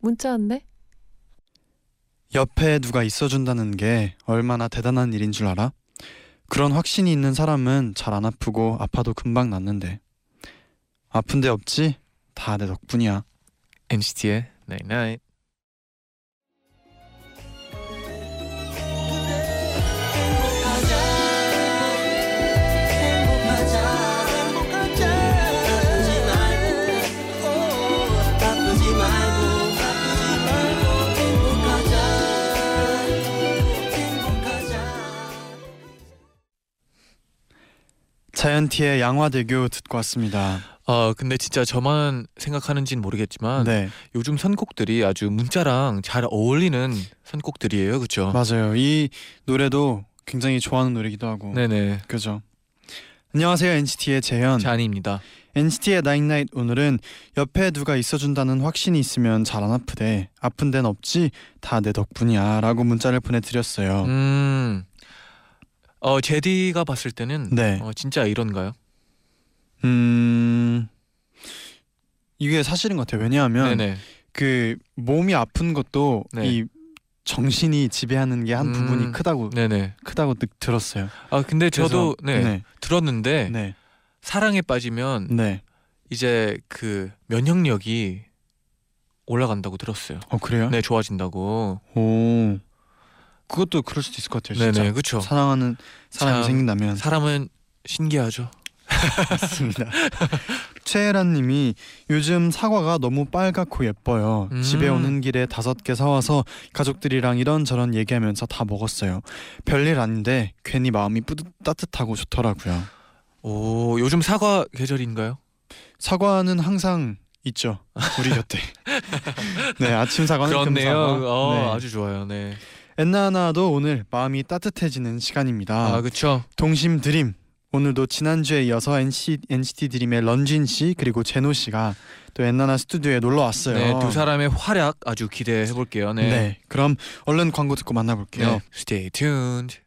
문자 왔네. 옆에 누가 있어준다는 게 얼마나 대단한 일인 줄 알아? 그런 확신이 있는 사람은 잘 안 아프고 아파도 금방 낫는데 아픈 데 없지? 다 내 덕분이야. NCT의 Night Night. 자이언티의 양화대교 듣고 왔습니다. 아 근데 진짜 저만 생각하는지는 모르겠지만 네, 요즘 선곡들이 아주 문자랑 잘 어울리는 선곡들이에요, 그렇죠? 맞아요. 이 노래도 굉장히 좋아하는 노래기도 하고. 네네. 그죠. 안녕하세요 NCT의 재현. 잔입니다. NCT의 나인나잇 오늘은 옆에 누가 있어준다는 확신이 있으면 잘 안 아프대. 아픈 데는 없지? 다 내 덕분이야라고 문자를 보내드렸어요. 음. 어 제디가 봤을 때는 네. 어, 진짜 이런가요? 음 이게 사실인 것 같아요. 왜냐하면 네네. 그 몸이 아픈 것도 네. 이 정신이 지배하는 게 한 음, 부분이 크다고 네네. 크다고 느- 들었어요. 아 근데 저도 네, 네, 들었는데 네, 사랑에 빠지면 네. 이제 그 면역력이 올라간다고 들었어요. 어 그래요? 네, 좋아진다고. 오 그것도 그럴 수도 있을 것 같아요. 진짜 네네, 그렇죠. 사랑하는 사람이 참, 생긴다면 사람은 신기하죠. 맞습니다. 최혜란님이 요즘 사과가 너무 빨갛고 예뻐요. 음. 집에 오는 길에 다섯 개 사와서 가족들이랑 이런저런 얘기하면서 다 먹었어요. 별일 아닌데 괜히 마음이 뿌듯 따뜻하고 좋더라고요. 오, 요즘 사과 계절인가요? 사과는 항상 있죠. 우리 곁에. 네 아침 사과는 그렇네요. 금사과. 어, 네. 아주 좋아요. 네. 엔나나도 오늘 마음이 따뜻해지는 시간입니다. 아, 그렇죠. 동심 드림 오늘도 지난주에 이어서 NC, NCT 드림의 런쥔 씨 그리고 제노 씨가 또 엔나나 스튜디오에 놀러 왔어요. 네, 두 사람의 활약 아주 기대해 볼게요. 네. 네. 그럼 얼른 광고 듣고 만나볼게요. 네. Stay tuned.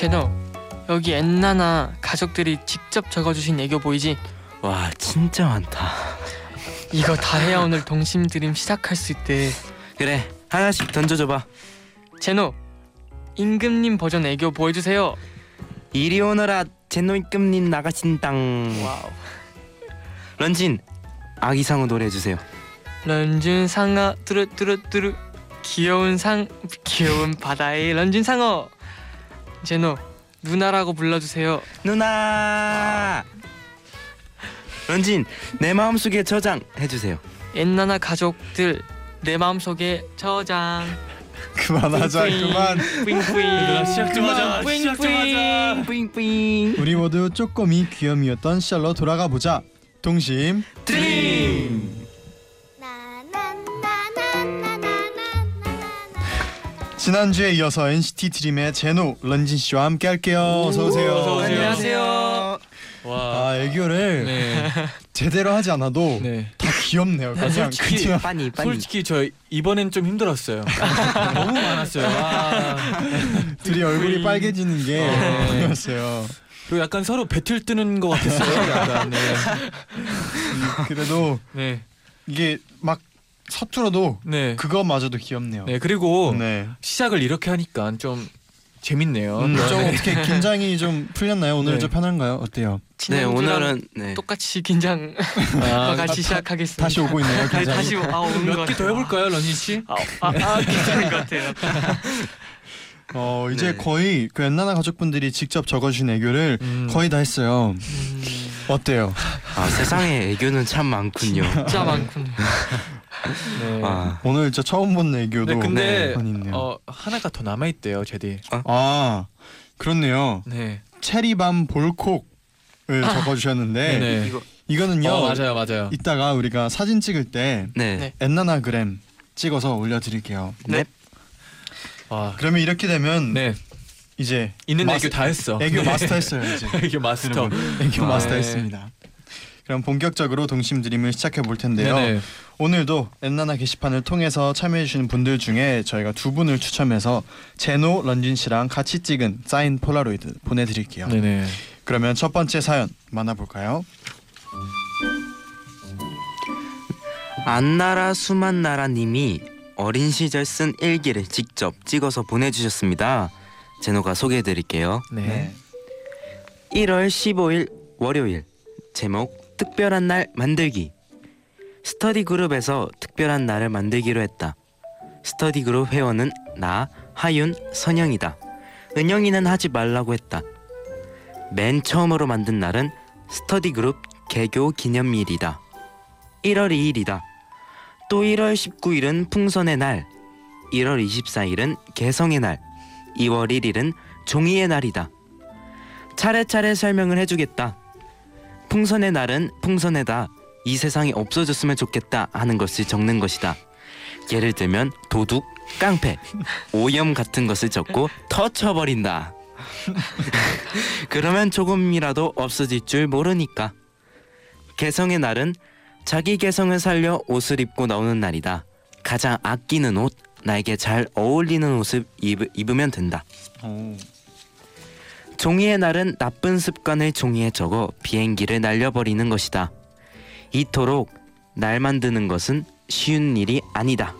제노 여기 엔나나 가족들이 직접 적어주신 애교 보이지? 와 진짜 많다. 이거 다 해야 오늘 동심 드림 시작할 수 있대. 그래 하나씩 던져줘봐. 제노 임금님 버전 애교 보여주세요. 이리 오너라 제노 임금님 나가신당 wow. 런쥔 아기상어 노래 해주세요. 런쥔 상어 뚜루뚜루뚜루. 귀여운 상 귀여운 바다의 런쥔 상어 제노 누나라고 불러주세요. 누나! 런쥔 내 마음속에 저장 해주세요. 엔나나 가족들 내 마음속에 저장. 그만하자 그만. 뿌잉뿌잉 얘들아, 시작 좀 하자. 시작 좀 하자. 뿌잉뿌잉 우리 모두 쪼꼬미 귀염이었던 시절로 돌아가 보자. 동심. 드림 지난주에 이어서 NCT 드림의 제노 런쥔 씨와 함께 할게요. 어서 오세요. 어서 오세요. 안녕하세요 와. 아 애교를 네. 제대로 하지 않아도 네. 다 귀엽네요. 그냥 솔직히 그냥 빠니 빠니 솔직히 저 이번엔 좀 힘들었어요. 너무 많았어요. 아. 둘이 얼굴이 빨개지는 게 네. 보였어요. 그리고 약간 서로 배틀 뜨는 것 같았어요. 약간. 네. 그래도 네. 이게 막 서툴어도 네. 그거마저도 귀엽네요. 네. 그리고 네. 시작을 이렇게 하니까 좀 재밌네요. 음, 좀 네. 어떻게 긴장이 좀 풀렸나요? 오늘 네. 좀 편한가요? 어때요? 네 오늘은 네 똑같이 긴장 아, 같이 시작하겠습니다 다시 오고 있네요. 긴장이. 다시 아, 몇개 더. 해볼까요, 런쥔 씨? 아, 아, 아 괜찮은 것 같아요 어 이제 네. 거의 그 엔나나 가족분들이 직접 적어주신 애교를 음. 거의 다 했어요. 음, 어때요? 아, 세상에 애교는 참 많군요 진짜 많군요 네. 아, 오늘 진짜 처음 본 애교도 네, 근데 많이 있네요. 어 하나가 더 남아 있대요, 제디. 아 그렇네요. 네. 체리밤 볼콕을 적어주셨는데 네. 이거 이거는요. 어, 맞아요, 맞아요. 이따가 우리가 사진 찍을 때 네. 네. 엔나나그램 찍어서 올려드릴게요. 네. 와. 그러면 이렇게 되면 네. 이제 있는 마스- 애교 다 했어. 애교 마스터 했어요 이제. 애교 마스터. 애교 아, 마스터했습니다. 그럼 본격적으로 동심 드림을 시작해 볼 텐데요. 네네. 오늘도 엔나나 게시판을 통해서 참여해 주시는 분들 중에 저희가 두 분을 추첨해서 제노 런쥔 씨랑 같이 찍은 사인 폴라로이드 보내 드릴게요. 네네. 그러면 첫 번째 사연 만나 볼까요? 안나라 수만나라 님이 어린 시절 쓴 일기를 직접 찍어서 보내 주셨습니다. 제노가 소개해 드릴게요. 네. 1월 15일 월요일 제목 특별한 날 만들기 스터디 그룹에서 특별한 날을 만들기로 했다. 스터디 그룹 회원은 나, 하윤, 선영이다. 은영이는 하지 말라고 했다. 맨 처음으로 만든 날은 스터디 그룹 개교 기념일이다. 1월 2일이다. 또 1월 19일은 풍선의 날, 1월 24일은 개성의 날, 2월 1일은 종이의 날이다. 차례차례 설명을 해주겠다. 풍선의 날은 풍선에다 이 세상이 없어졌으면 좋겠다 하는 것을 적는 것이다. 예를 들면 도둑, 깡패, 오염 같은 것을 적고 터쳐버린다. 그러면 조금이라도 없어질 줄 모르니까. 개성의 날은 자기 개성을 살려 옷을 입고 나오는 날이다. 가장 아끼는 옷, 나에게 잘 어울리는 옷을 입, 입으면 된다. 오. 종이의 날은 나쁜 습관을 종이에 적어 비행기를 날려버리는 것이다. 이토록 날 만드는 것은 쉬운 일이 아니다.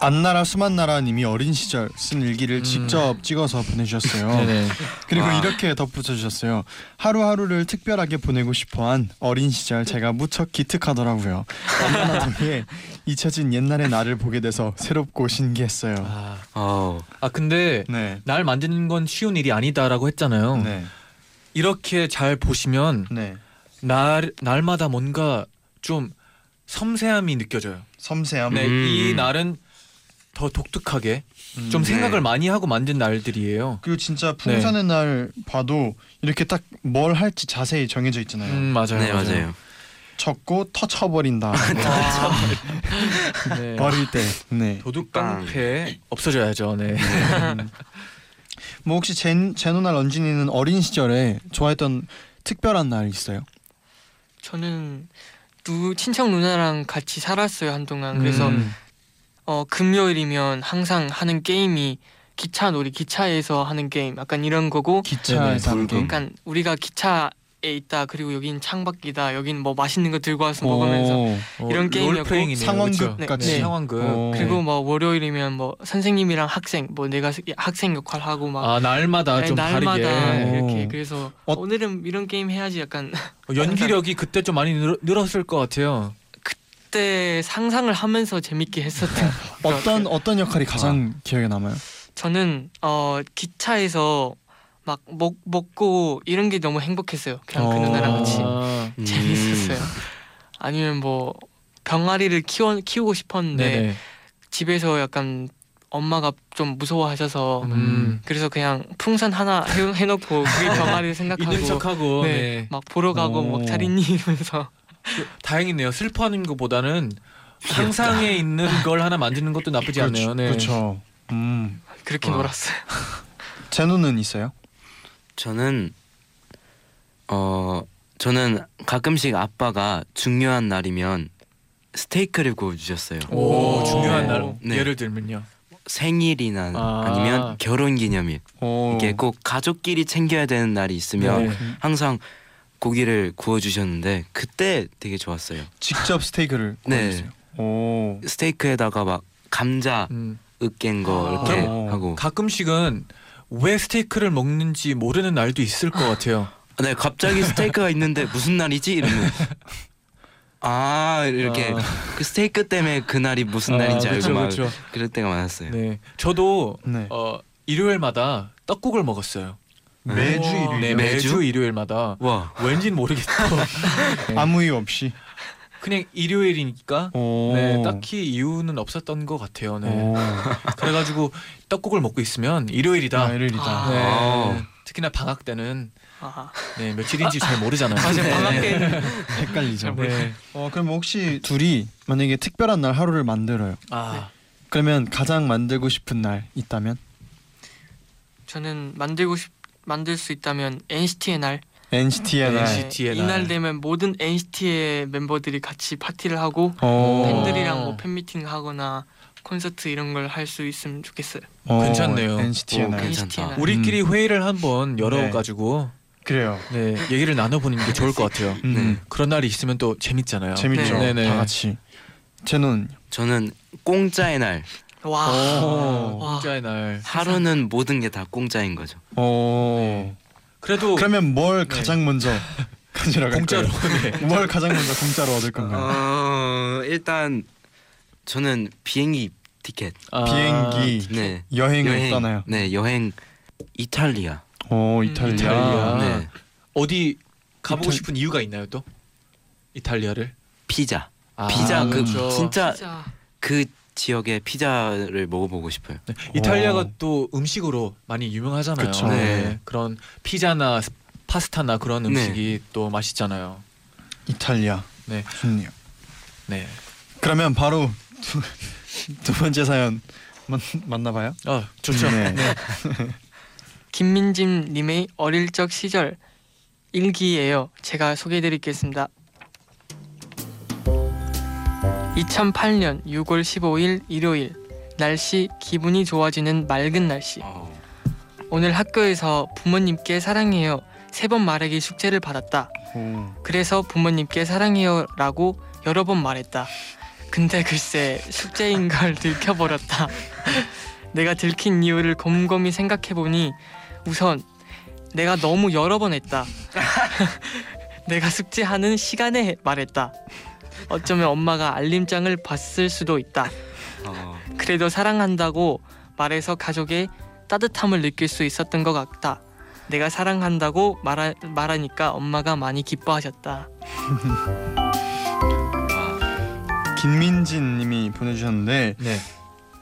안나라 수만나라님이 어린 시절 쓴 일기를 음. 직접 찍어서 보내주셨어요. 네네. 그리고 와. 이렇게 덧붙여 주셨어요. 하루하루를 특별하게 보내고 싶어한 어린 시절 제가 무척 기특하더라고요. 얼마나 덕에 잊혀진 옛날의 나를 보게 돼서 새롭고 신기했어요. 아, 어, 아 근데 네. 날 만드는 건 쉬운 일이 아니다라고 했잖아요. 네. 이렇게 잘 보시면 네. 날 날마다 뭔가 좀 섬세함이 느껴져요. 섬세함. 네, 음. 이 날은 더 독특하게 음. 좀 네. 생각을 많이 하고 만든 날들이에요. 그리고 진짜 풍선의 날 봐도 이렇게 딱 뭘 할지 자세히 정해져 있잖아요. 음 맞아요. 네 맞아요. 적고 터쳐버린다. 네. 어릴 때. 네. 도둑 깡패 없어져야죠. 네. 뭐 혹시 젠 제노나 런쥔이는 어린 시절에 좋아했던 특별한 날 있어요? 저는 누 친척 누나랑 같이 살았어요 한동안. 그래서 음. 어 금요일이면 항상 하는 게임이 기차 놀이 기차에서 하는 게임 약간 이런 거고 기차에서 하는. 게임. 약간 우리가 기차 에 있다 그리고 여긴 창밖이다 여긴 뭐 맛있는 거 들고 와서 먹으면서 이런 게임이었고. 상황극 그쵸? 같이. 네. 상황극. 어. 그리고 뭐 월요일이면 뭐 선생님이랑 학생 뭐 내가 학생 역할 하고 막 아 날마다 네, 좀 날마다 다르게 이렇게 오. 그래서 어. 오늘은 이런 게임 해야지 약간 어, 연기력이 그때 좀 많이 늘, 늘었을 것 같아요. 그때 상상을 하면서 재밌게 했었던 어떤 어떤 역할이 가장 기억에 남아요? 저는 어 기차에서 막 먹, 먹고 이런 게 너무 행복했어요. 그냥 그 어. 누나랑 같이 아, 음. 재밌었어요. 아니면 뭐 병아리를 키워 키우고 싶었는데 네네. 집에서 약간 엄마가 좀 무서워하셔서 음. 그래서 그냥 풍선 하나 해, 해놓고 그게 병아리를 생각하고 있는 척하고 네, 네. 막 보러 가고 오. 막 잘 있니 이러면서 다행이네요. 슬퍼하는 것보다는 상상에 있는 걸 하나 만드는 것도 나쁘지 않네요. 네. 그렇죠. 음. 그렇게 와. 놀았어요. 제노는 있어요? 저는 어 저는 가끔씩 아빠가 중요한 날이면 스테이크를 구워주셨어요. 오, 오. 중요한 날 네. 예를 들면요. 생일이나 아. 아. 니면 결혼 기념일 오. 이게 꼭 가족끼리 챙겨야 되는 날이 있으면 네. 항상 고기를 구워 주셨는데 그때 되게 좋았어요. 직접 스테이크를 네. 구워주세요. 오. 스테이크에다가 막 감자 음. 으깬 거 아. 이렇게 그럼- 하고 가끔씩은 왜 스테이크를 먹는지 모르는 날도 있을 것 같아요. 네 갑자기 스테이크가 있는데 무슨 날이지 이러면 아 이렇게 아. 그 스테이크 때문에 그 날이 무슨 아, 날인지 알고 그쵸, 막 그쵸. 그럴 때가 많았어요. 네, 저도 네. 어, 일요일마다 떡국을 먹었어요. 매주 네, 일요일 매주, 매주? 일요일마다 와. 왠지는 모르겠어. 아무 이유 없이. 그냥 일요일이니까 오. 네, 딱히 이유는 없었던 것 같아요. 네. 오. 그래가지고 떡국을 먹고 있으면 일요일이다. 아, 일요일이다. 아. 네. 아. 특히나 방학 때는 아, 네, 며칠인지 잘 모르잖아요. 맞아요. 방학 때는 헷갈리죠. 네. 어 그럼 혹시 둘이 만약에 특별한 날 하루를 만들어요. 아, 그러면 가장 만들고 싶은 날 있다면 저는 만들고 싶 만들 수 있다면 NCT의 날. NCT의 날. NCT. NCT 의 날. 이날 되면 모든 NCT의 멤버들이 같이 파티를 하고 어. 팬들이랑 뭐 팬미팅 하거나 콘서트 이런 걸 할 수 있으면 좋겠어요. 어, 괜찮네요. NCT의 오, 날. 괜찮다. NCT의 날. 우리끼리 회의를 한번 네. 열어가지고 그래요. 네, 얘기를 나눠보는 게 좋을 것 같아요. 음. 네. 그런 날이 있으면 또 재밌잖아요. 재밌죠. 네. 네네. 다 같이. 제노는 저는 공짜의 날. 와. 오, 와. 공짜의 날. 하루는 모든 게 다 공짜인 거죠. 어. 그래도 그러면 뭘 네. 가장 먼저 가지러 갈 공짜로. 거예요? 네. 뭘 가장 먼저 공짜로 얻을 건가요? 어, 일단 저는 비행기 티켓. 아, 비행기 네. 여행을 떠나요. 네, 여행 이탈리아. 오 음, 이탈리아. 이탈리아. 네. 어디 가보고 이탈- 싶은 이유가 있나요 또? 이탈리아를? 피자. 아, 피자 그 그렇죠. 진짜 진짜 그 지역의 피자를 먹어보고 싶어요. 네, 이탈리아가 오. 또 음식으로 많이 유명하잖아요. 그쵸. 네. 그런 피자나 스- 파스타나 그런 네. 음식이 또 맛있잖아요. 이탈리아. 네. 좋네요. 네. 그러면 바로 두, 두 번째 사연 만, 만나봐요. 아 좋죠. 네. 김민진 님의 어릴 적 시절 일기예요. 제가 소개해 드리겠습니다. 2008년 6월 15일 일요일 날씨 기분이 좋아지는 맑은 날씨 어. 오늘 학교에서 부모님께 사랑해요 세 번 말하기 숙제를 받았다 오. 그래서 부모님께 사랑해요라고 여러 번 말했다. 근데 글쎄 숙제인 걸 들켜버렸다. 내가 들킨 이유를 곰곰이 생각해 보니 우선 내가 너무 여러 번 했다. 내가 숙제하는 시간에 말했다. 어쩌면 엄마가 알림장을 봤을 수도 있다. 어. 그래도 사랑한다고 말해서 가족의 따뜻함을 느낄 수 있었던 것 같다. 내가 사랑한다고 말하, 말하니까 엄마가 많이 기뻐하셨다. 김민진님이 보내주셨는데 네.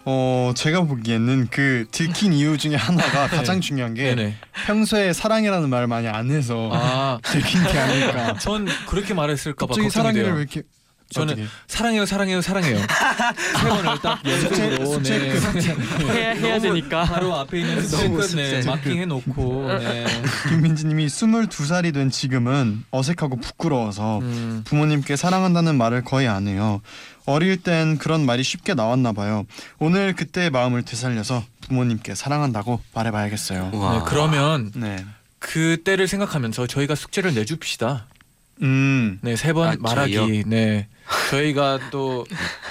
어 제가 보기에는 그 들킨 이유 중에 하나가 가장 중요한 게 네네. 평소에 사랑이라는 말을 많이 안 해서 아, 들킨 게 아닐까. 전 그렇게 말했을까봐 갑자기 걱정이 사랑이를 돼요. 왜 이렇게 저는 어떻게? 사랑해요, 사랑해요, 사랑해요. 세 번을 딱 연속으로 숙제 네. 끝. 해야 해야 되니까. 바로 앞에 있는 끝네 숙제. 마킹 해놓고. 네. 김민지님이 22살이 된 지금은 어색하고 부끄러워서 음, 부모님께 사랑한다는 말을 거의 안 해요. 어릴 땐 그런 말이 쉽게 나왔나 봐요. 오늘 그때의 마음을 되살려서 부모님께 사랑한다고 말해봐야겠어요. 네, 그러면 네. 그 때를 생각하면서 저희가 숙제를 내줍시다. 음. 네, 세 번 아, 말하기. 저희요? 네, 저희가 또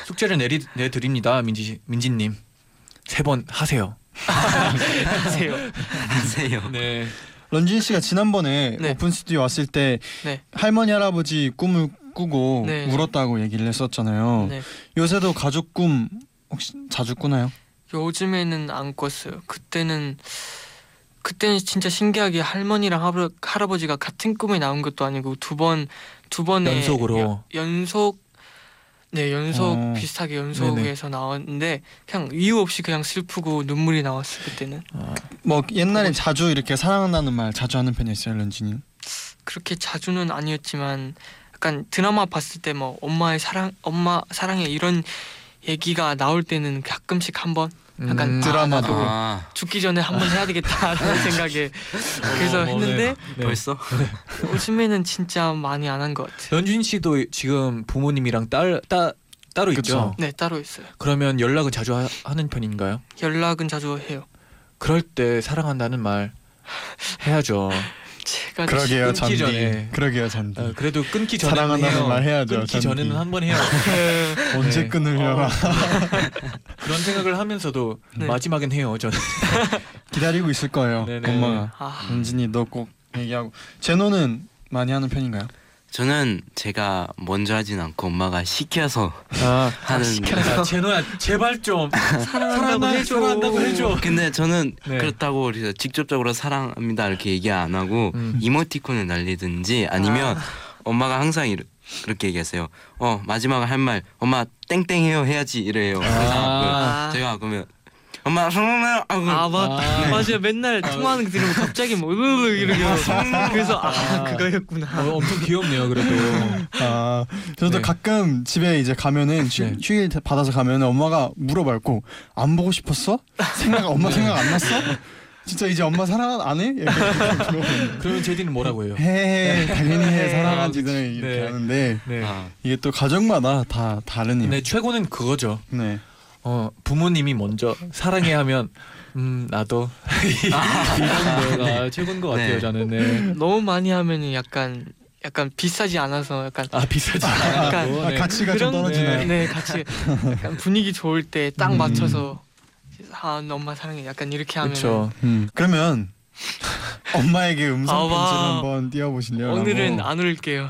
숙제를 내리 내 드립니다, 민지 민지님. 세 번 하세요. 하세요. 하세요. 네, 런쥔 씨가 지난번에 네. 오픈 스튜디오 왔을 때 네. 할머니 할아버지 꿈을 꾸고 네. 울었다고 얘기를 했었잖아요. 네. 요새도 가족 꿈 혹시 자주 꾸나요? 요즘에는 안 꿨어요. 그때는 그때는 진짜 신기하게 할머니랑 할아, 할아버지가 같은 꿈에 나온 것도 아니고 두 번 두 번의 연속으로. 여- 연속 네 연속 어. 비슷하게 연속해서 나왔는데 그냥 이유 없이 그냥 슬프고 눈물이 나왔어요 그때는 뭐 옛날에 자주 이렇게 사랑한다는 말 자주 하는 편이었어요, 런쥔이. 그렇게 자주는 아니었지만 약간 드라마 봤을 때 뭐 엄마의 사랑 엄마 사랑해 이런 얘기가 나올 때는 가끔씩 한번 약간 음, 드라마도. 아, 아, 죽기 전에 한번 해야 되겠다라는 생각에 그래서 어, 네. 했는데 네. 벌써? 요즘에는 진짜 많이 안 한 것 같아요. 연준 씨도 지금 부모님이랑 딸 따, 따로 있죠. 그쵸. 네 따로 있어요. 그러면 연락은 자주 하, 하는 편인가요? 연락은 자주 해요. 그럴 때 사랑한다는 말 해야죠. 제가 그러게요, 끊기 잔디. 전에. 그러게요, 잔디. 어, 그래도 끊기 전에 사랑한다는 말 해야죠, 끊기 잔디. 전에는 한 번 해요. 그- 언제 네. 끊으려나 그런 생각을 하면서도 네. 마지막엔 해요. 저는. 기다리고 있을 거예요, 네네. 엄마가. 아, 런쥔이 너 꼭 얘기하고. 제노는 많이 하는 편인가요? 저는 제가 먼저 하진 않고 엄마가 시켜서 아, 하는 야, 제노야 제발 좀 사랑한다고 해줘. 사랑한다고 해줘. 근데 저는 네. 그렇다고 그래서 직접적으로 사랑합니다 이렇게 얘기 안 하고 음. 이모티콘을 날리든지 아니면 엄마가 항상 이르, 그렇게 얘기하세요. 어 마지막 할말 엄마 땡땡해요 해야지 이래요. 그래서 아. 그 제가 그러면 엄마 하고 아, 맞, 아. 맞아요. 맨날 통화하는 거 들으면 갑자기 뭐 이러고 그래서 아, 그거였구나. 어, 엄청 귀엽네요 그래도. 아 저도 네. 가끔 집에 이제 가면은 휴, 네. 휴일 받아서 가면은 엄마가 물어봐고 안 보고 싶었어? 생각 엄마 생각 안 났어? 진짜 이제 엄마 사랑 안 해? 그러면 제디는 뭐라고 해요? 해 당연히 해 네. 사랑하지는 이렇게 네. 하는데 네. 아, 이게 또 가정마다 다 다르네요. 네 최고는 그거죠. 네. 어 부모님이 먼저 사랑해 하면 음 나도 이런 거가 최고인 것 같아요 네. 저는. 네. 너무 많이 하면은 약간 약간 비싸지 않아서 약간 아 비싸지 약간 않고. 아, 네. 가치가 좀 그런- 떨어지나요? 네 같이 약간 분위기 좋을 때딱 음. 맞춰서 아 엄마 사랑해 약간 이렇게 하면 그렇죠. 음, 그러면 엄마에게 음성 아, 와. 편지를 한번 띄워보실래요? 오늘은. 안 울게요.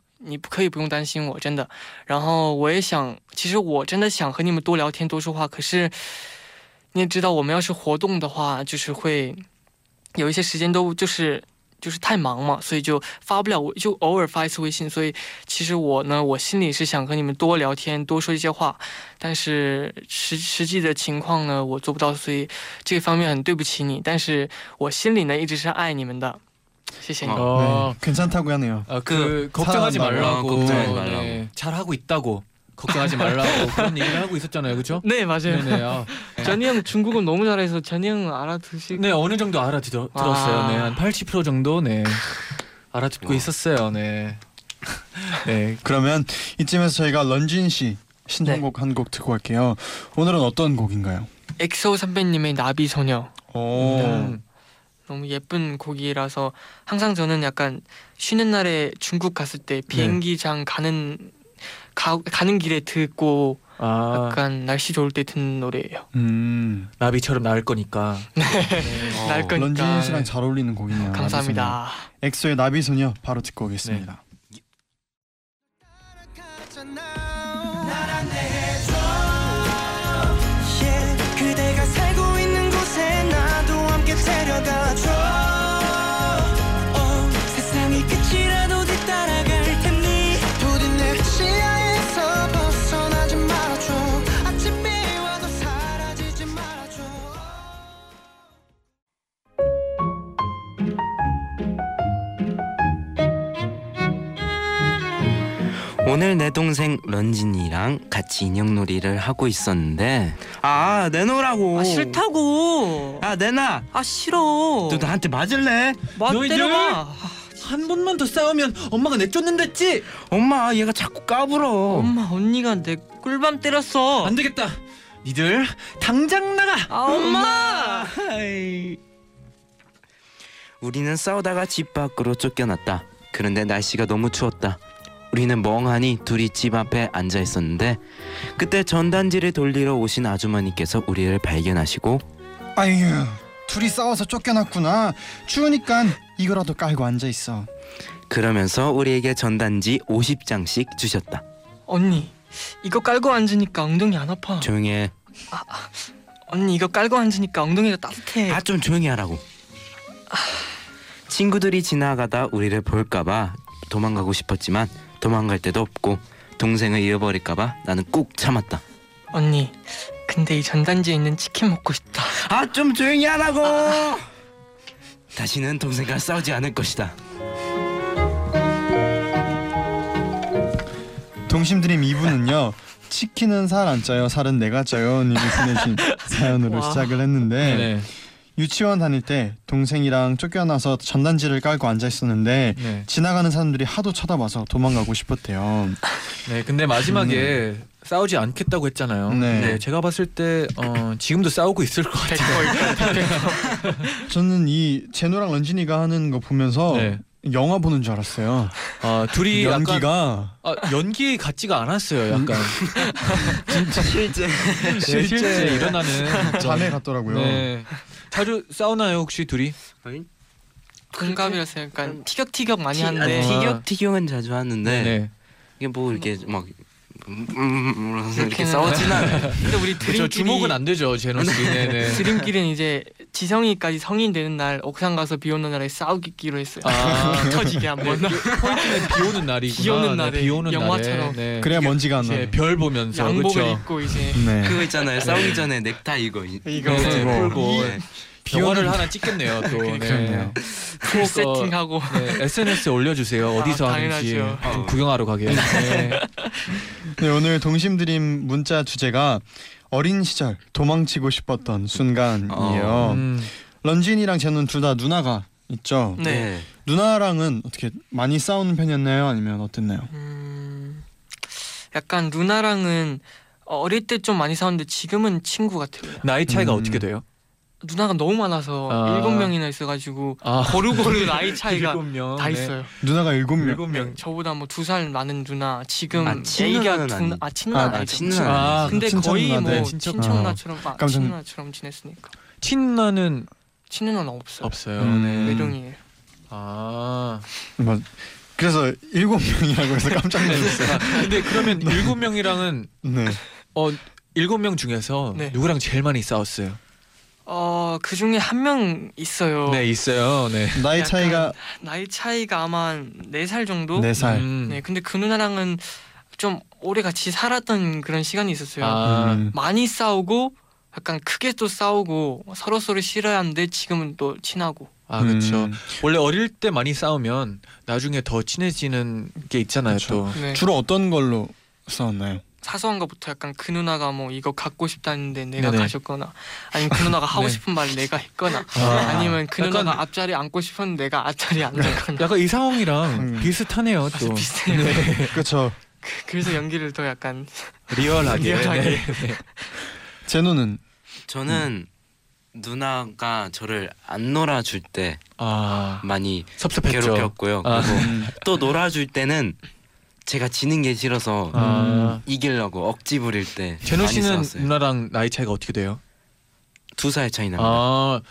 你不可以不用担心我，真的。然后我也想，其实我真的想和你们多聊天、多说话，可是你也知道，我们要是活动的话，就是会有一些时间都就是就是太忙嘛，所以就发不了，就偶尔发一次微信。所以其实我呢，我心里是想和你们多聊天，多说一些话，但是实实际的情况呢，我做不到，所以这方面很对不起你。但是我心里呢，一直是爱你们的， 시신. 어, 네. 어, 괜찮다고 하네요. 아, 그, 그 걱정하지 말라고. 어, 걱정하지 네. 말라고. 네. 잘 하고 있다고. 걱정하지 말라고 그런 얘기를 하고 있었잖아요, 그렇죠? 네 맞아요. 네네, 아. 쟈니 형 중국어 너무 잘해서 쟈니 형 알아듣시. 네 어느 정도 알아들었어요. 아. 네한 80% 정도 네 알아듣고 와. 있었어요. 네. 네 그러면 이쯤에서 저희가 런쥔 씨 신청곡 네. 한곡 듣고 갈게요. 오늘은 어떤 곡인가요? 엑소 선배님의 나비 소녀. 오. 음. 너무 예쁜 곡이라서 항상 저는 약간 쉬는 날에 중국 갔을 때 비행기장 가는 가, 가는 길에 듣고 아 약간 날씨 좋을 때 듣는 노래예요. 음. 나비처럼 날 거니까. 네. 어. 날 거니까. 런쥔 씨랑 잘 어울리는 곡이네요. 감사합니다. 나비소녀. 엑소의 나비소녀 바로 듣고 오겠습니다. 날 오늘 내 동생 런진이랑 같이 인형놀이를 하고 있었는데 아 내놓으라고 아 싫다고. 아 내놔 아 싫어. 너 나한테 맞을래? 막 너희들? 때려봐. 한 번만 더 싸우면 엄마가 내쫓는댔지. 엄마 얘가 자꾸 까불어 엄마 언니가 내 꿀밤 때렸어. 안 되겠다. 니들 당장 나가. 아 엄마. 우리는 싸우다가 집 밖으로 쫓겨났다. 그런데 날씨가 너무 추웠다. 우리는 멍하니 둘이 집 앞에 앉아 있었는데 그때 전단지를 돌리러 오신 아주머니께서 우리를 발견하시고 아유, 둘이 싸워서 쫓겨났구나. 추우니까 이거라도 깔고 앉아 있어. 그러면서 우리에게 전단지 50장씩 주셨다. 언니 이거 깔고 앉으니까 엉덩이 안 아파. 조용히 해. 언니 이거 깔고 앉으니까 엉덩이가 따뜻해. 아 좀 조용히 하라고. 친구들이 지나가다 우리를 볼까봐 도망가고 싶었지만 도망갈 데도 없고 동생을 잃어버릴까봐 나는 꾹 참았다. 언니 근데 이 전단지에 있는 치킨 먹고 싶다. 아 좀 조용히 하라고. 다시는 동생과 싸우지 않을 것이다. 동심드림 2부는요. 치킨은 살안 쪄요, 살은 내가 쪄요. 님이 보내신 사연으로 와. 시작을 했는데 네네. 유치원 다닐 때 동생이랑 쫓겨나서 전단지를 깔고 앉아 있었는데 네. 지나가는 사람들이 하도 쳐다봐서 도망가고 싶었대요. 네, 근데 마지막에 싸우지 않겠다고 했잖아요. 네. 네, 제가 봤을 때 어, 지금도 싸우고 있을 것 같아요. 저는 이 제노랑 런쥔이가 하는 거 보면서 네. 영화 보는 줄 알았어요. 아, 둘이 약간 연기가 아, 연기 같지가 않았어요. 약간 실제 네, 실제 일어나는 자매 같더라고요. 네. 자주 싸우나요 혹시 둘이? 동갑이라서 약간 티격티격 많이 티- 하는데 아, 티격 티격은 자주 하는데 네. 이게 뭐 이렇게 막 음, 음, 음, 이렇게 싸우진 않아요. 근데 우리 저 드림끼리 주목은 안 되죠 제노 씨. 네, 네. 드림끼리는 이제 지성이까지 성인 되는 날 옥상 가서 비 오는 날에 싸우기로 했어요. 아. 터지게 한번. 포인트는 비 오는 날이구나. 비 오는 네, 날에, 비 오는 영화처럼. 네. 그래야 먼지가 안 나요. 별 보면서 양복을 그렇죠. 입고 이제 네. 그거 있잖아요. 싸우기 전에 넥타이 이거 네, 네, 이거. 풀고 네. 영화를 하나 찍겠네요 또. 네. 그렇네요. full 세팅하고 네, SNS에 올려주세요. 어디서 아, 하는지. 좀 구경하러 가게. 네. 네, 오늘 동심 드림 문자 주제가 어린 시절 도망치고 싶었던 순간이에요. 음, 런쥔이랑 제노는 둘 다 누나가 있죠. 네. 네. 누나랑은 어떻게 많이 싸우는 편이었나요? 아니면 어땠나요? 음, 약간 누나랑은 어릴 때 좀 많이 싸웠는데 지금은 친구 같아요. 나이 차이가 음. 어떻게 돼요? 누나가 너무 많아서 아. 일곱 명이나 있어가지고 아, 고루고루 나이 차이가 일곱 명. 다 네. 있어요. 누나가 일곱 명. 일곱 명. 저보다 뭐 두 살 많은 누나 지금 아, 애기가 친누나는 두 아니- 아 친누나 아, 아, 아. 친누나 아, 근데 친척 거의. 뭐 친척. 친척 아. 누나처럼 아, 깜짝- 친누나처럼 지냈으니까 친누나는 친누나는 없어요. 없어요. 음. 네. 외동이에요. 아. 뭐, 그래서 일곱 명이라고 해서 깜짝 놀랐어요. 아, 근데 그러면 일곱 명이랑은 네. 어 일곱 명 중에서 네. 누구랑 제일 많이 싸웠어요? 어 그 중에 한 명 있어요. 네 있어요. 네. 나이 약간 차이가 나이 차이가 아마 네 살 정도. 네 살. 음. 네, 근데 그 누나랑은 좀 오래 같이 살았던 그런 시간이 있었어요. 아, 음. 많이 싸우고 약간 크게 또 싸우고 서로 서로 싫어하는데 지금은 또 친하고. 아 그렇죠. 음. 원래 어릴 때 많이 싸우면 나중에 더 친해지는 게 있잖아요. 그렇죠. 또. 네. 주로 어떤 걸로 싸웠나요? 사소한 것부터 약간 그 누나가 뭐 이거 갖고 싶다는데 내가 네네. 가졌거나 아니면 그 누나가 하고 네. 싶은 말을 내가 했거나 아. 아니면 그 약간- 누나가 앞자리 앉고 싶었는데 내가 앞자리 앉았거나 약간 이 상황이랑 음. 비슷하네요. 또 비슷해요. 그렇죠. 그래서 연기를 더 약간 리얼하게. 리얼하게. 네. 네. 제노는 저는 누나가 저를 안 놀아줄 때 아 많이 섭섭했죠. 괴롭혔고요. 아. 그리고 음. 또 놀아줄 때는 제가 지는 게 싫어서 아 이기려고 억지 부릴 때 제노 많이 씨는 싸웠어요. 누나랑 나이 차이가 어떻게 돼요? 두 살 차이 납니다. 아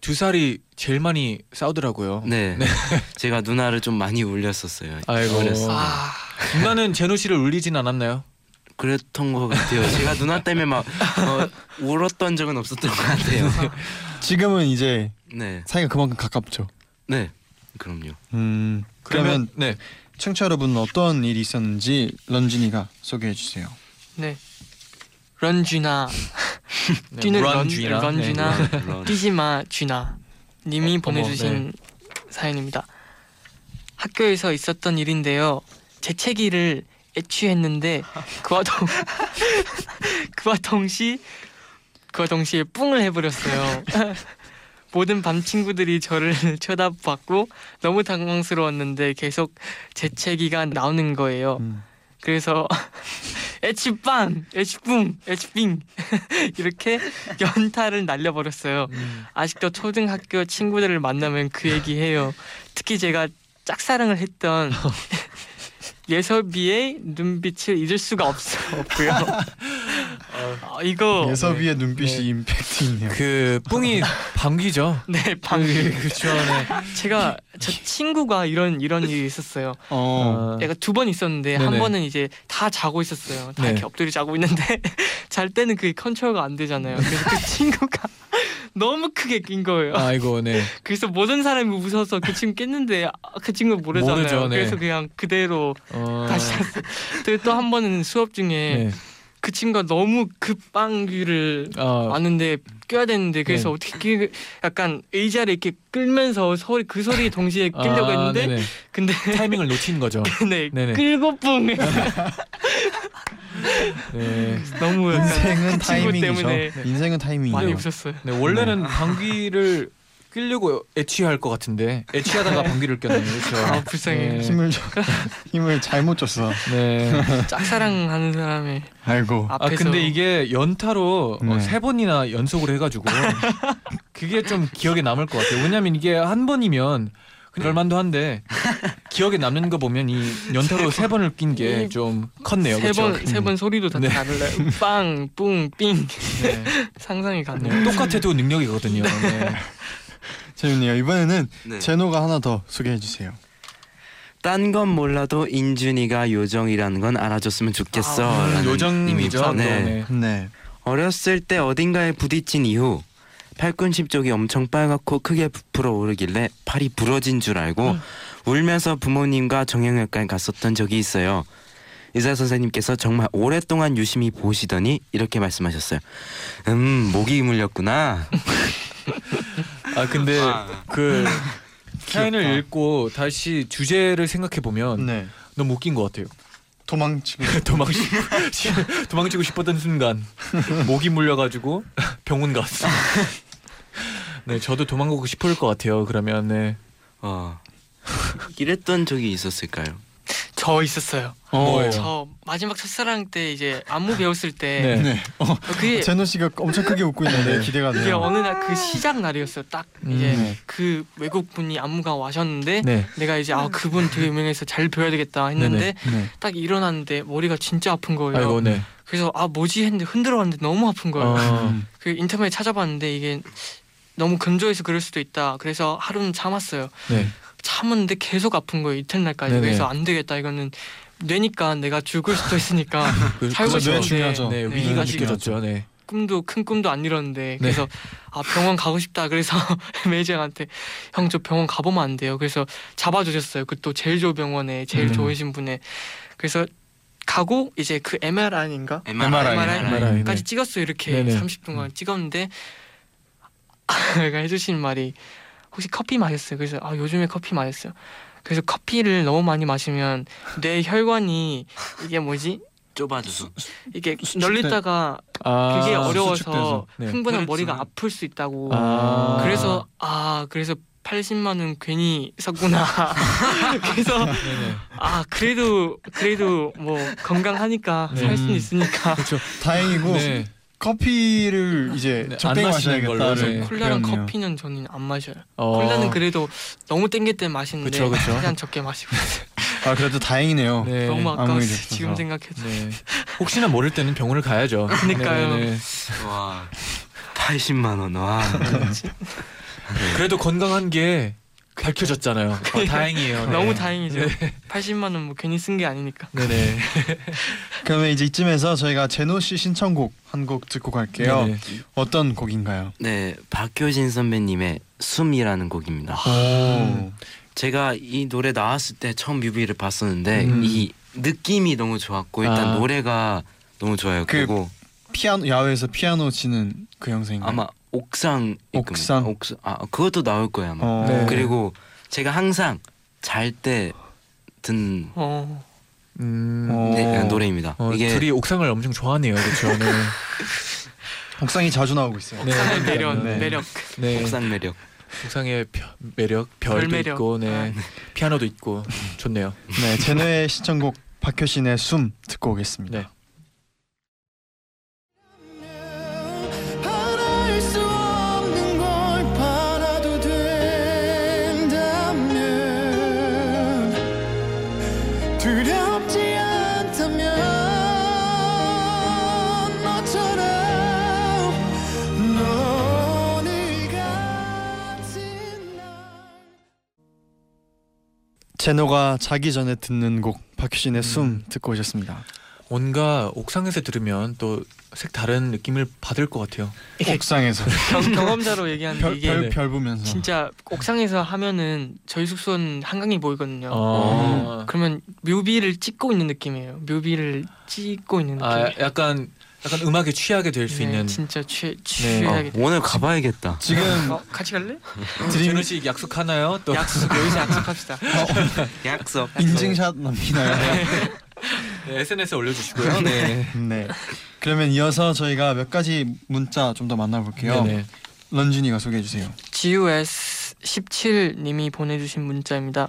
두 살이 제일 많이 싸우더라고요. 네. 제가 누나를 좀 많이 울렸었어요. 아이고. 어렸을 때. 아 누나는 제노 씨를 울리진 않았나요? 그랬던 것 같아요. 제가 누나 때문에 막 어, 울었던 적은 없었던 것 같아요. 지금은 이제 네, 사이가 그만큼 가깝죠. 네, 그럼요. 음. 그러면 네. 청취자 여러분 어떤 일이 있었는지 런쥔이가 소개해 주세요. 네. 런쥔아 네, 뛰는 런-. 런쥔아. 네. 물론. 뛰지 마 쥐나 님이 어, 보내주신 사연입니다. 학교에서 있었던 일인데요. 재채기를 애취했는데 그와 동 그와 동시 그와 동시에 뿡을 해버렸어요. 모든 반 친구들이 저를 쳐다봤고 너무 당황스러웠는데 계속 재채기가 나오는 거예요. 음. 그래서 에치빵, 에치뿡, 에치빙 이렇게 연타를 날려버렸어요. 음. 아직도 초등학교 친구들을 만나면 그 얘기해요. 특히 제가 짝사랑을 했던 예섭이의 눈빛을 잊을 수가 없어 없고요. 아, 이거 예섭이의 눈빛이 네. 임팩트 있네요. 그 뿡이 방귀죠. 네 방. 그렇죠. 네. 제가 저 친구가 이런 이런 일이 있었어요. 어. 아, 내가 두 번 있었는데 한 네네. 번은 이제 다 자고 있었어요. 다 네. 이렇게 엎드려 자고 있는데 잘 때는 그게 컨트롤가 안 되잖아요. 그래서 그 친구가 너무 크게 낀 거예요. 아이고 네. 그래서 모든 사람이 웃어서 그 친구 깼는데 아, 그 친구 모르잖아요. 모르죠, 네. 그래서 그냥 그대로 어, 다시 잤어요. 또 한 번은 수업 중에 네. 그 친구가 너무 급방귀를 아, 왔는데 껴야 되는데 그래서 네. 어떻게 끼- 약간 의자를 이렇게 끌면서 소리 그 소리에 동시에 끼려고 아, 했는데 네네. 근데 타이밍을 놓친 거죠. 네, 네네. 끌고 뿡 네. 너무 약간 인생은 그 타이밍이죠. 때문에 인생은 타이밍이죠. 많이 웃었어요. 네, 원래는 방귀를 끼려고 애취할 것 같은데 애취하다가 방귀를 꼈네요. 그렇죠. 아, 불쌍해. 네. 힘을 줘, 힘을 잘못 줬어. 네. 짝사랑하는 사람의 아이고. 아 앞에서 근데 이게 연타로 어, 네. 세 번이나 연속으로 해가지고 그게 좀 기억에 남을 것 같아요. 왜냐면 이게 한 번이면 그럴만도 한데 기억에 남는 거 보면 이 연타로 세 번을 낀 게 좀 컸네요. 그렇죠? 세번 세번 소리도 다 네. 다르래. 빵, 뿡, 삥 네. 상상이 가네. 네. 똑같아도 능력이거든요. 네. 재밌네요. 이번에는 네. 제노가 하나 더 소개해 주세요. 딴 건 몰라도 인준이가 요정이라는 건 알아줬으면 좋겠어. 아, 라는 요정이죠. 님이- 네. 네. 네. 어렸을 때 어딘가에 부딪힌 이후 팔꿈치 쪽이 엄청 빨갛고 크게 부풀어 오르길래 팔이 부러진 줄 알고 울면서 부모님과 정형외과에 갔었던 적이 있어요. 의사 선생님께서 정말 오랫동안 유심히 보시더니 이렇게 말씀하셨어요. 음 목이 물렸구나. 아 근데 그 사연을 읽고 다시 주제를 생각해 보면 네. 너무 웃긴 것 같아요. 도망치고 도망치고 도망치고 싶었던 순간 목이 물려가지고 병원 갔어. 네, 저도 도망가고 싶을 것 같아요. 그러면 네. 어. 이랬던 적이 있었을까요? 저 있었어요. 뭐예요? 저 마지막 첫사랑 때 이제 안무 배웠을 때 네. 네. 어, 그게 제노 씨가 엄청 크게 웃고 있는데 네. 기대가 이게 돼요. 어느 날 그 시작 날이었어요. 딱 이제 음, 네. 그 외국 분이 안무가 와셨는데 네. 내가 이제 아 그분 되게 유명해서 잘 배워야 되겠다 했는데 네. 딱 일어났는데 머리가 진짜 아픈 거예요. 아이고 네. 그래서 아 뭐지 했는데 흔들어봤는데 너무 아픈 거예요. 어, 음. 그 인터넷 찾아봤는데 이게 너무 건조해서 그럴 수도 있다. 그래서 하루는 참았어요. 네. 참았는데 계속 아픈 거예요 이튿날까지. 네네. 그래서 안 되겠다 이거는 뇌니까 내가 죽을 수도 있으니까 그, 살고 싶은데. 네, 네, 위기가 느껴졌죠. 네. 꿈도 큰 꿈도 안 이뤘는데 그래서 아 병원 가고 싶다 그래서 매니저한테 형 저 병원 가보면 안 돼요 그래서 잡아주셨어요 그 또 제일 좋은 병원에 제일 음. 좋으신 분에 그래서 가고 이제 그 MRI인가 MRI. MRI. 까지 네. 찍었어요 이렇게 네네. 30분간 찍었는데 내가 해주신 말이 혹시 커피 마셨어요 그래서 아 요즘에 커피 마셨어요 그래서 커피를 너무 많이 마시면 뇌 혈관이 이게 뭐지 좁아져서. 이게. 널리다가 아, 그게. 어려워서 네. 흥분한. 머리가 아플 수 있다고. 아. 그래서 아 그래서 80만 원 괜히 썼구나. 그래서 네네. 아 그래도 그래도 뭐 건강하니까 네. 살 수는 있으니까 그렇죠. 다행이고 네. 커피를 이제 네, 적당히 안 마시는 마셔야겠다. 걸로, 네. 네. 콜라랑 그렇네요. 커피는 저는 안 마셔요. 어. 콜라는 그래도 너무 땡길 때 마시는데 그쵸, 그쵸. 그냥 적게 마시고 있어요. 아 그래도 다행이네요. 네. 너무 아무리 아까웠어요. 됐어서. 지금 생각해도. 네. 혹시나 모를 때는 병원을 가야죠. 그러니까요. 네 네 네. 와. 80만 원. 와. 그래도 건강한 게 밝혀졌잖아요. 어, 다행이에요. 네. 너무 다행이죠. 80만 원 뭐 괜히 쓴 게 아니니까. 네네. 그러면 이제 이쯤에서 저희가 제노 씨 신청곡 한 곡 듣고 갈게요. 네네. 어떤 곡인가요? 네, 박효진 선배님의 숨이라는 곡입니다. 오. 제가 이 노래 나왔을 때 처음 뮤비를 봤었는데 음. 이 느낌이 너무 좋았고 일단 아. 노래가 너무 좋아요. 그 그리고 피아노 야외에서 피아노 치는 그 영상인가요? 아마 옥상 옥상. 옥상 아 그것도 나올 거예요 아마. 어. 네. 그리고 제가 항상 잘때 듣는 어. 음. 어. 네, 노래입니다. 어, 이게 둘이 옥상을 엄청 좋아하네요. 그렇죠. 네. 옥상이 자주 나오고 있어요. 네. 옥상의 매력 네. 매력. 네. 옥상 매력. 옥상의 벼- 매력, 별도 별 매력. 있고, 네. 아. 피아노도 있고, 좋네요. 네, 제노의 신청곡 박효신의 숨 듣고 오겠습니다. 제노가 자기 전에 듣는 곡 박효신의 숨 듣고 오셨습니다. 뭔가 옥상에서 들으면 또 색 다른 느낌을 받을 것 같아요. 옥상에서 경, 경험자로 얘기하는데 별, 이게 별, 별 보면서 진짜 옥상에서 하면은 저희 숙소는 한강이 보이거든요. 어. 그러면 뮤비를 찍고 있는 느낌이에요. 뮤비를 찍고 있는 느낌. 아, 약간 약간 음악에 취하게 될 수 네, 있는. 진짜 취 어, 취하게. 오늘 가봐야겠다. 지금 어, 같이 갈래? 제노 씨 약속하나요? 또 약속 여기서 약속합시다. 약속. 인증샷 남기나요? 네, SNS에 올려주시고요. 네. 네. 그러면 이어서 저희가 몇 가지 문자 좀 더 만나볼게요. 네네. 런쥔이가 소개해 주세요. GUS 17님이 보내주신 문자입니다.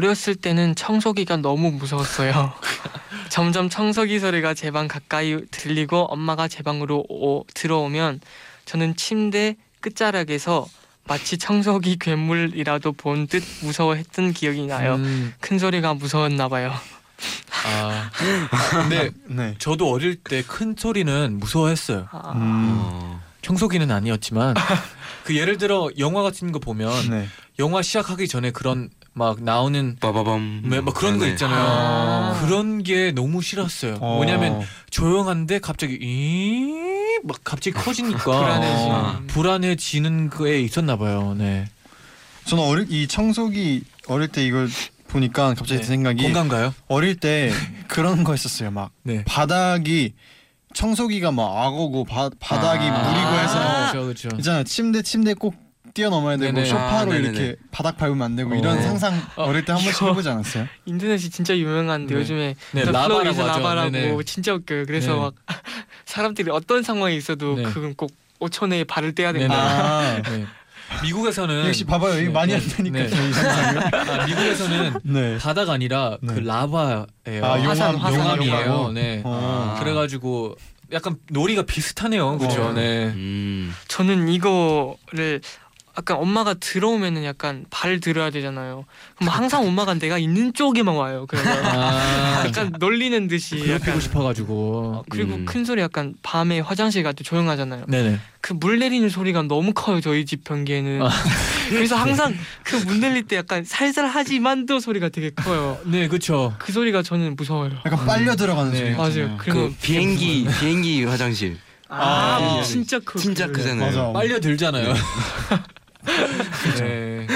어렸을 때는 청소기가 너무 무서웠어요. 점점 청소기 소리가 제 방 가까이 들리고 엄마가 제 방으로 오- 들어오면 저는 침대 끝자락에서 마치 청소기 괴물이라도 본 듯 무서워했던 기억이 나요. 음, 큰 소리가 무서웠나 봐요. 아, 근데 네. 저도 어릴 때 큰 소리는 무서워했어요. 아, 음. 어. 청소기는 아니었지만 그 예를 들어 영화 같은 거 보면 네. 영화 시작하기 전에 그런 막 나오는 빠바밤. 뭐, 뭐 그런 거 네. 있잖아요. 아. 그런 게 너무 싫었어요. 어. 왜냐면 조용한데 갑자기 이막 갑자기 커지니까 불안해지는. 어, 불안해지는 거에 있었나 봐요. 네. 저는 어릴 이 청소기 어릴 때 이걸 보니까 갑자기 네. 든 생각이 공감가요? 어릴 때 그런 거 했었어요. 막 네. 바닥이 청소기가 막 악어고 바, 바닥이 아, 물이고 해서 그렇죠, 그렇죠. 있잖아요. 침대 침대 꼭 뛰어넘어야 되고 네네. 소파로 아. 이렇게 바닥 밟으면 안 되고 어. 이런 네. 상상 어릴 때 한 번씩 해보지 않았어요? 인터넷이 진짜 유명한데 네. 요즘에 네, 더 라바라고 하죠. 라바라고 네네. 진짜 웃겨요. 그래서 네. 막 사람들이 어떤 상황에 있어도 네. 그건 꼭 5초 내에 발을 떼야. 된다. 아 네. 미국에서는 역시 봐봐요. 이거 네, 많이 네, 한다니까 네. 아, 미국에서는 네. 바다가 아니라 네. 그 라바예요. 아, 용암, 화산, 용암이에요. 용암. 네. 어. 아. 그래가지고 약간 놀이가 비슷하네요. 그렇죠. 어. 네. 음. 저는 이거를 약간 엄마가 들어오면은 약간 발 들어야 되잖아요. 그럼 항상 엄마가 내가 있는 쪽에만 와요. 그래서 아, 약간 놀리는 듯이 괴롭히고 약간 싶어가지고. 어, 그리고 음. 큰 소리 약간 밤에 화장실 갈 때 조용하잖아요. 네네. 그 물 내리는 소리가 너무 커요 저희 집 변기에는. 아. 그래서 항상 그 문 내릴 때 약간 살살하지만도 소리가 되게 커요. 네, 그렇죠. 그 소리가 저는 무서워요. 약간 빨려 들어가는 네. 소리. 맞아요. 그 비행기 비행기 화장실. 아, 아, 진짜 크 진짜 크잖아요. 맞아. 빨려 들잖아요. 네.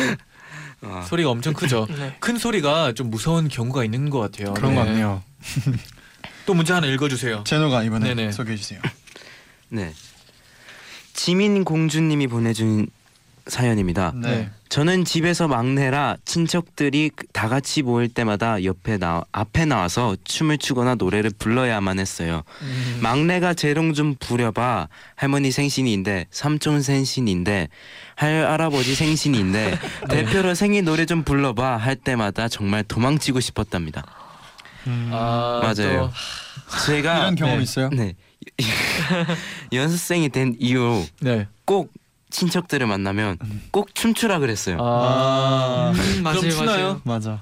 아. 소리가 엄청 크죠. 네. 큰 소리가 좀 무서운 경우가 있는 것 같아요. 그런 네. 것 같네요. 또 문제 하나 읽어주세요. 제노가 이번에 네네. 소개해 주세요. 네. 지민 공주님이 보내준 사연입니다. 네. 저는 집에서 막내라 친척들이 그- 다 같이 모일 때마다 옆에 나 앞에 나와서 춤을 추거나 노래를 불러야만 했어요. 음. 막내가 재롱 좀 부려봐. 할머니 생신인데 삼촌 생신인데 할 할아버지 생신인데 네. 대표로 생일 노래 좀 불러봐 할 때마다 정말 도망치고 싶었답니다. 음, 아, 맞아요. 제가 이런 경험 네. 있어요? 네 연습생이 된 이후 또, 네. 꼭 친척들을 만나면 꼭 춤추라 그랬어요. 아, 음, 맞아요, 그럼 추나요? 맞아요. 맞아.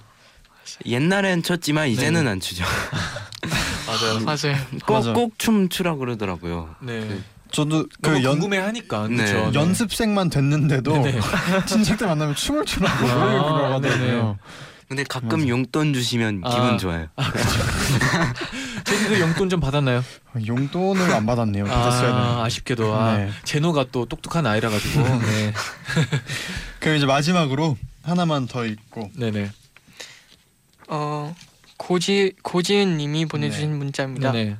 옛날엔 췄지만 이제는 네. 안 추죠. 맞아요. 맞아요. 맞아. 꼭꼭 춤 추라 그러더라고요. 네. 저도 너무 그 연, 궁금해 하니까 네. 그렇죠. 연습생만 됐는데도 네. 친척들 만나면 춤을 추라고 아, 네네. 하더라고요. 근데 가끔 맞아. 용돈 주시면 아. 기분 좋아요. 제주도 용돈 좀 받았나요? 용돈을 안 받았네요. 받았어야 아, 되는데. 아쉽게도 아, 네. 제노가 또 똑똑한 아이라 가지고. 네. 그럼 이제 마지막으로 하나만 더 읽고 네네. 어 고지 고지은님이 보내주신 문자입니다. 네네.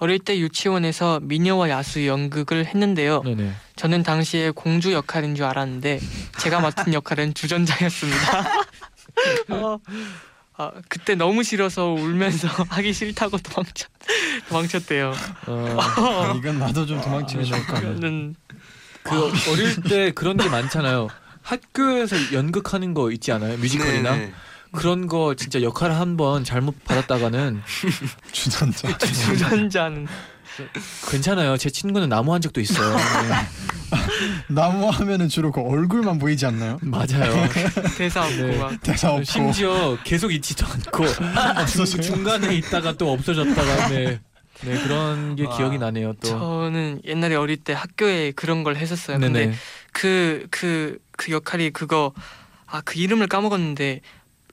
어릴 때 유치원에서 미녀와 야수 연극을 했는데요. 네네. 저는 당시에 공주 역할인 줄 알았는데 제가 맡은 역할은 주전자였습니다. 어, 아, 그때 너무 싫어서 울면서 하기 싫다고 도망쳤 도망쳤대요. 어, 아, 이건 나도 좀 도망치고 싶을 것 같네. 저는 그 어릴 때 그런 게 많잖아요. 학교에서 연극하는 거 있지 않아요? 뮤지컬이나 네, 네. 그런 거 진짜 역할 한번 잘못 받았다가는 주전자. 주전자는 괜찮아요. 제 친구는 나무 한 적도 있어요. 네. 나무 하면은 주로 그 얼굴만 보이지 않나요? 맞아요. 대사 없고 네. 막 대사 없고. 심지어 계속 있지도 않고 중, 중간에 있다가 또 없어졌다가 네. 네 그런 게 와. 기억이 나네요 또. 저는 옛날에 어릴 때 학교에 그런 걸 했었어요. 근데 네네. 그그 그 역할이 그거 아 그 이름을 까먹었는데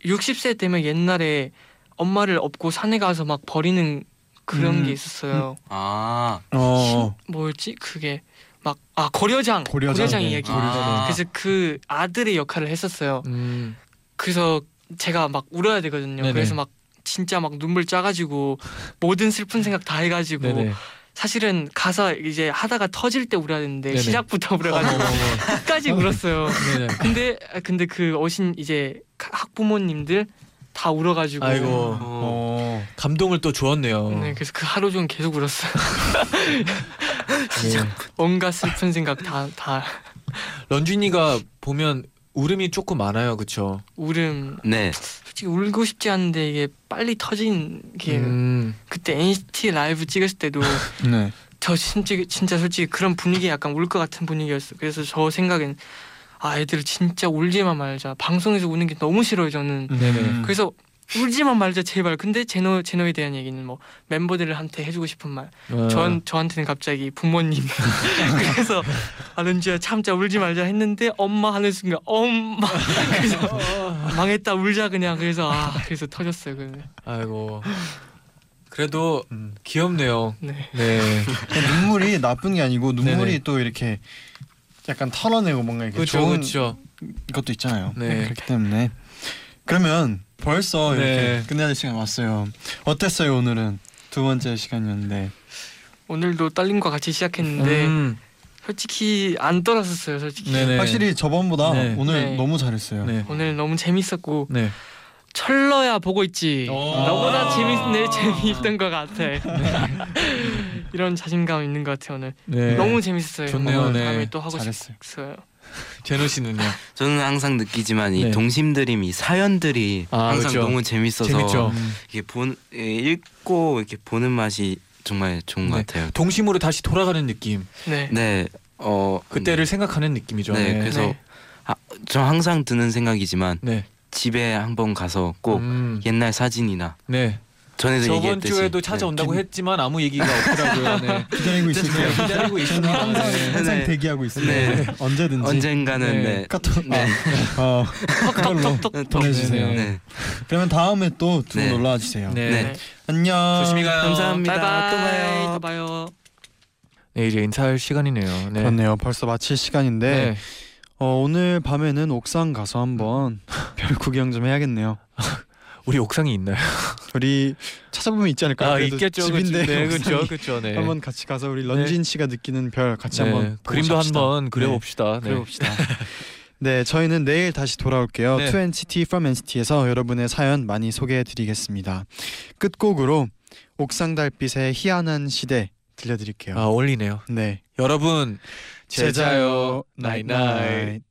60세 되면 옛날에 엄마를 업고 산에 가서 막 버리는 그런 음, 게 있었어요. 아, 어. 뭐였지? 그게 막아 고려장 고려장. 네. 이야기. 아. 그래서 그 아들의 역할을 했었어요. 음, 그래서 제가 막 울어야 되거든요. 네네. 그래서 막 진짜 막 눈물 짜가지고 모든 슬픈 생각 다 해가지고 네네. 사실은 가사 이제 하다가 터질 때 울어야 되는데 네네. 시작부터 울어가지고 끝까지 울었어요. 근데 근데 그 오신 이제 학부모님들 다 울어가지고 아이고 어. 어. 감동을 또 주었네요. 네, 그래서 그 하루 종일 계속 울었어요. 네. 온갖 슬픈 생각 다 다 런쥔이가 보면 울음이 조금 많아요, 그렇죠? 울음. 네. 솔직히 울고 싶지 않은데 이게 빨리 터진 게 음, 그때 NCT 라이브 찍었을 때도 네. 저 진짜 진짜 솔직히 그런 분위기 약간 울 것 같은 분위기였어. 그래서 저 생각엔 아 애들 진짜 울지만 말자. 방송에서 우는 게 너무 싫어요 저는. 네네. 그래서 울지만 말자 제발. 근데 제노 제노에 대한 얘기는 뭐 멤버들한테 해주고 싶은 말. 어, 전 저한테는 갑자기 부모님. 그래서 아 런쥔아 참자 울지 말자 했는데 엄마 하는 순간 엄마. 그래서 망했다 울자 그냥. 그래서 아 그래서 터졌어요. 그 아이고. 그래도 음. 귀엽네요. 네. 네. 눈물이 나쁜 게 아니고 눈물이 네네. 또 이렇게 약간 털어내고 뭔가 이렇게 그렇죠, 좋은 그렇죠. 것도 있잖아요. 네. 그렇기 때문에 그러면 벌써 네. 이렇게 끝내야 될 시간 왔어요. 어땠어요 오늘은 두 번째 시간이었는데 오늘도 떨림과 같이 시작했는데 음, 솔직히 안 떨었었어요. 솔직히. 네네. 확실히 저번보다 네. 오늘 네. 너무 잘했어요. 네. 오늘 너무 재밌었고 네. 철러야 보고 있지. 오. 너보다 아. 재밌네 재미있던 것 같아. 이런 자신감 있는 것 같아 오늘. 네. 너무 재밌었어요. 좋네요, 오늘 네. 다음에 또 하고 잘했어요. 싶어요. 제노 씨는요? 저는 항상 느끼지만 이 네. 동심드림 이 사연들이 아, 항상 그렇죠. 너무 재밌어서 재밌죠. 이게 본 예, 읽고 이렇게 보는 맛이 정말 좋은 것 네. 같아요. 동심으로 다시 돌아가는 느낌. 네. 네. 어 그때를 생각하는 느낌이죠. 네, 그래서 네. 아, 저 항상 드는 생각이지만 네. 집에 한번 가서 꼭 음, 옛날 사진이나 네. 전에도 저번 얘기했듯이 주에도 찾아온다고 네. 했지만 아무 얘기가 없더라고요. 네. 기다리고 있을게요. 기다리고 있습니다. 항상 네. 항상 네. 대기하고 있어요. 네. 언제든지 언젠가는 네. 네. 카톡 네. 아, 어, 네, 보내주세요. 네. 네. 그러면 다음에 또 두분 네. 놀러와 주세요. 네. 네. 안녕. 조심히 가요. 감사합니다. 바이바이. 또 봐요. 또 봐요. 네, 이제 인사할 시간이네요. 네. 그렇네요. 벌써 마칠 시간인데 네. 어, 오늘 밤에는 옥상 가서 한번 별 구경 좀 해야겠네요. 우리 옥상이 있나요? 우리 찾아보면 있지 않을까요? 아, 있겠죠. 집인데 네. 그렇죠. 그렇죠. 네. 한번 같이 가서 우리 런쥔 씨가 느끼는 별 같이 네. 한번 그림도 잡시다. 한번 그려 봅시다. 네. 그려봅시다. 네, 저희는 내일 다시 돌아올게요. 네. To NCT from NCT에서 여러분의 사연 많이 소개해드리겠습니다. 끝곡으로 옥상 달빛의 희한한 시대 들려드릴게요. 아, 어울리네요. 네, 여러분 제자요 나잇나잇.